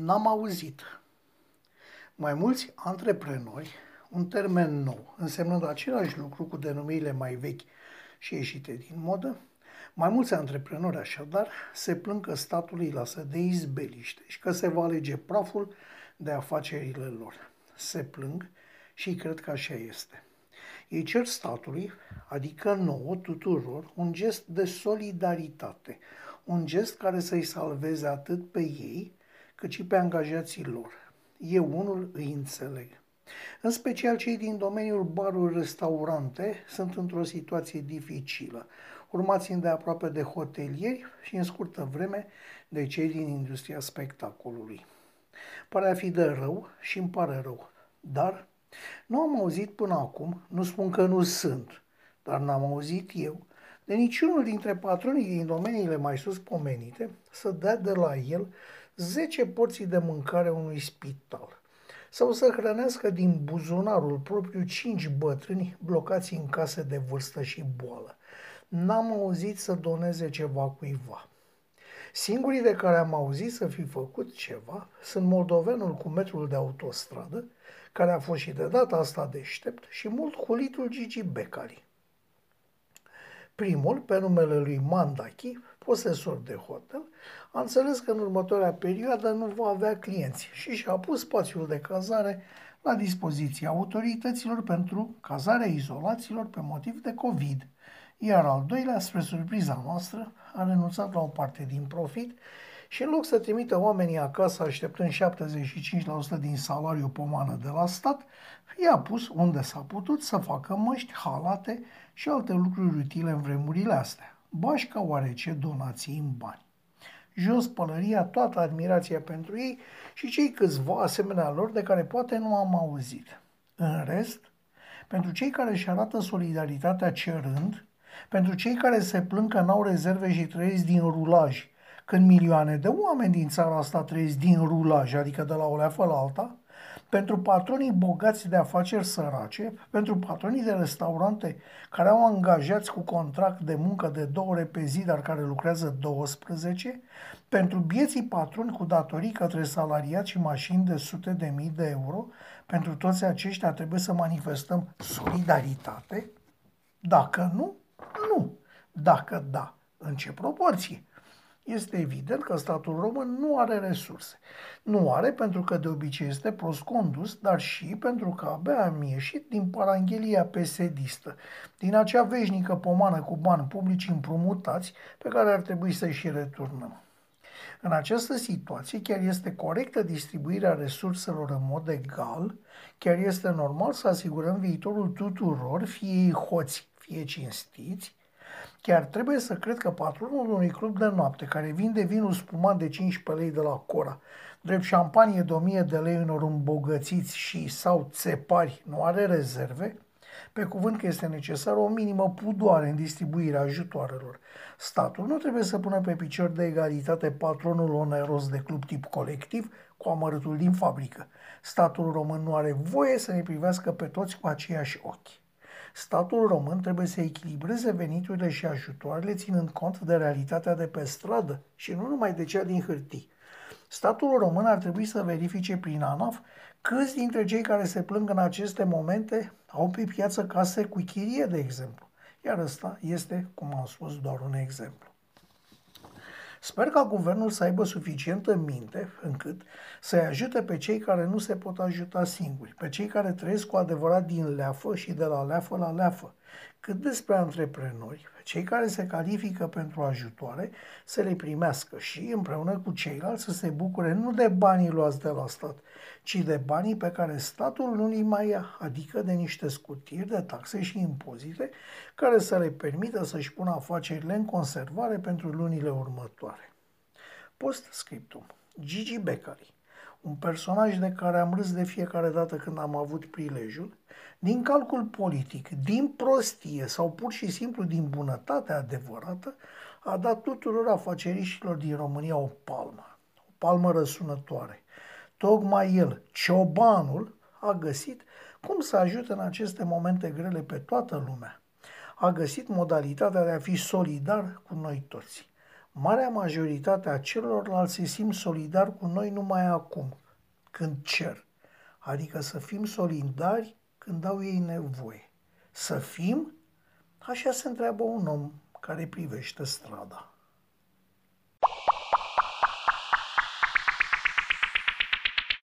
N-am auzit. Mai mulți antreprenori, un termen nou, însemnând același lucru cu denumirile mai vechi și ieșite din modă, mai mulți antreprenori așadar se plâng că statul îi lasă de izbeliște și că se va alege praful de afacerile lor. Se plâng și cred că așa este. Ei cer statului, adică nouă, tuturor, un gest de solidaritate, un gest care să-i salveze atât pe ei, cât și pe angajații lor. Eu unul îi înțeleg. În special cei din domeniul baruri-restaurante sunt într-o situație dificilă, urmați de aproape de hotelieri și în scurtă vreme de cei din industria spectacolului. Pare a fi de rău și îmi pare rău, dar nu am auzit până acum, nu spun că nu sunt, dar n-am auzit eu, de niciunul dintre patronii din domeniile mai sus pomenite să dea de la el 10 porții de mâncare unui spital sau să hrănească din buzunarul propriu 5 bătrâni blocați în case de vârstă și boală. N-am auzit să doneze ceva cuiva. Singurii de care am auzit să fi făcut ceva sunt moldovenul cu metrul de autostradă, care a fost și de data asta deștept, și mult hulitul Gigi Becali. Primul, pe numele lui Mandachi, posesor de hotel, a înțeles că în următoarea perioadă nu va avea clienți și și-a pus spațiul de cazare la dispoziția autorităților pentru cazarea izolaților pe motiv de COVID, iar al doilea, spre surpriza noastră, a renunțat la o parte din profit și în loc să trimită oamenii acasă așteptând 75% din salariu pomană de la stat, i-a pus unde s-a putut să facă măști, halate și alte lucruri utile în vremurile astea. Bașca oarece donații în bani. Jos pălăria, toată admirația pentru ei și cei câțiva asemenea lor de care poate nu am auzit. În rest, pentru cei care își arată solidaritatea cerând, pentru cei care se plâng că n-au rezerve și trăiesc din rulaj, când milioane de oameni din țara asta trăiesc din rulaj, adică de la o leafă la alta, pentru patronii bogați de afaceri sărace, pentru patronii de restaurante care au angajați cu contract de muncă de două ore pe zi, dar care lucrează 12, pentru bieții patroni cu datorii către salariați și mașini de sute de mii de euro, pentru toți aceștia trebuie să manifestăm solidaritate? Dacă nu, nu. Dacă da, în ce proporție? Este evident că statul român nu are resurse. Nu are pentru că de obicei este prost condus, dar și pentru că abia am ieșit din paranghelia pesedistă, din acea veșnică pomană cu bani publici împrumutați pe care ar trebui să-i și returnăm. În această situație chiar este corectă distribuirea resurselor în mod egal, chiar este normal să asigurăm viitorul tuturor, fie ei hoți, fie cinstiți, Chiar trebuie să cred că patronul unui club de noapte care vinde vinul spumat de 15 lei de la Cora, drept șampanie de 1000 de lei unor îmbogățiți și sau țepari nu are rezerve, pe cuvânt că este necesară o minimă pudoare în distribuirea ajutoarelor. Statul nu trebuie să pună pe picior de egalitate patronul oneros de club tip colectiv cu amărâtul din fabrică. Statul român nu are voie să ne privească pe toți cu aceiași ochi. Statul român trebuie să echilibreze veniturile și ajutoarele ținând cont de realitatea de pe stradă și nu numai de cea din hârtii. Statul român ar trebui să verifice prin ANAF câți dintre cei care se plâng în aceste momente au pe piață case cu chirie, de exemplu. Iar ăsta este, cum am spus, doar un exemplu. Sper ca guvernul să aibă suficientă minte încât să-i ajute pe cei care nu se pot ajuta singuri, pe cei care trăiesc cu adevărat din leafă și de la leafă la leafă, cât despre antreprenori, cei care se califică pentru ajutoare să le primească și, împreună cu ceilalți, să se bucure nu de banii luați de la stat, ci de banii pe care statul nu îi mai ia, adică de niște scutiri de taxe și impozite care să le permită să-și pună afacerile în conservare pentru lunile următoare. Post scriptum. Gigi Becari un personaj de care am râs de fiecare dată când am avut prilejul, din calcul politic, din prostie sau pur și simplu din bunătate adevărată, a dat tuturor afaceriștilor din România o palmă, o palmă răsunătoare. Tocmai el, ciobanul, a găsit cum să ajute în aceste momente grele pe toată lumea. A găsit modalitatea de a fi solidar cu noi toți. Marea majoritate a celorlalți se simt solidari cu noi numai acum, când cer. Adică să fim solidari când au ei nevoie. Să fim? Așa se întreabă un om care privește strada.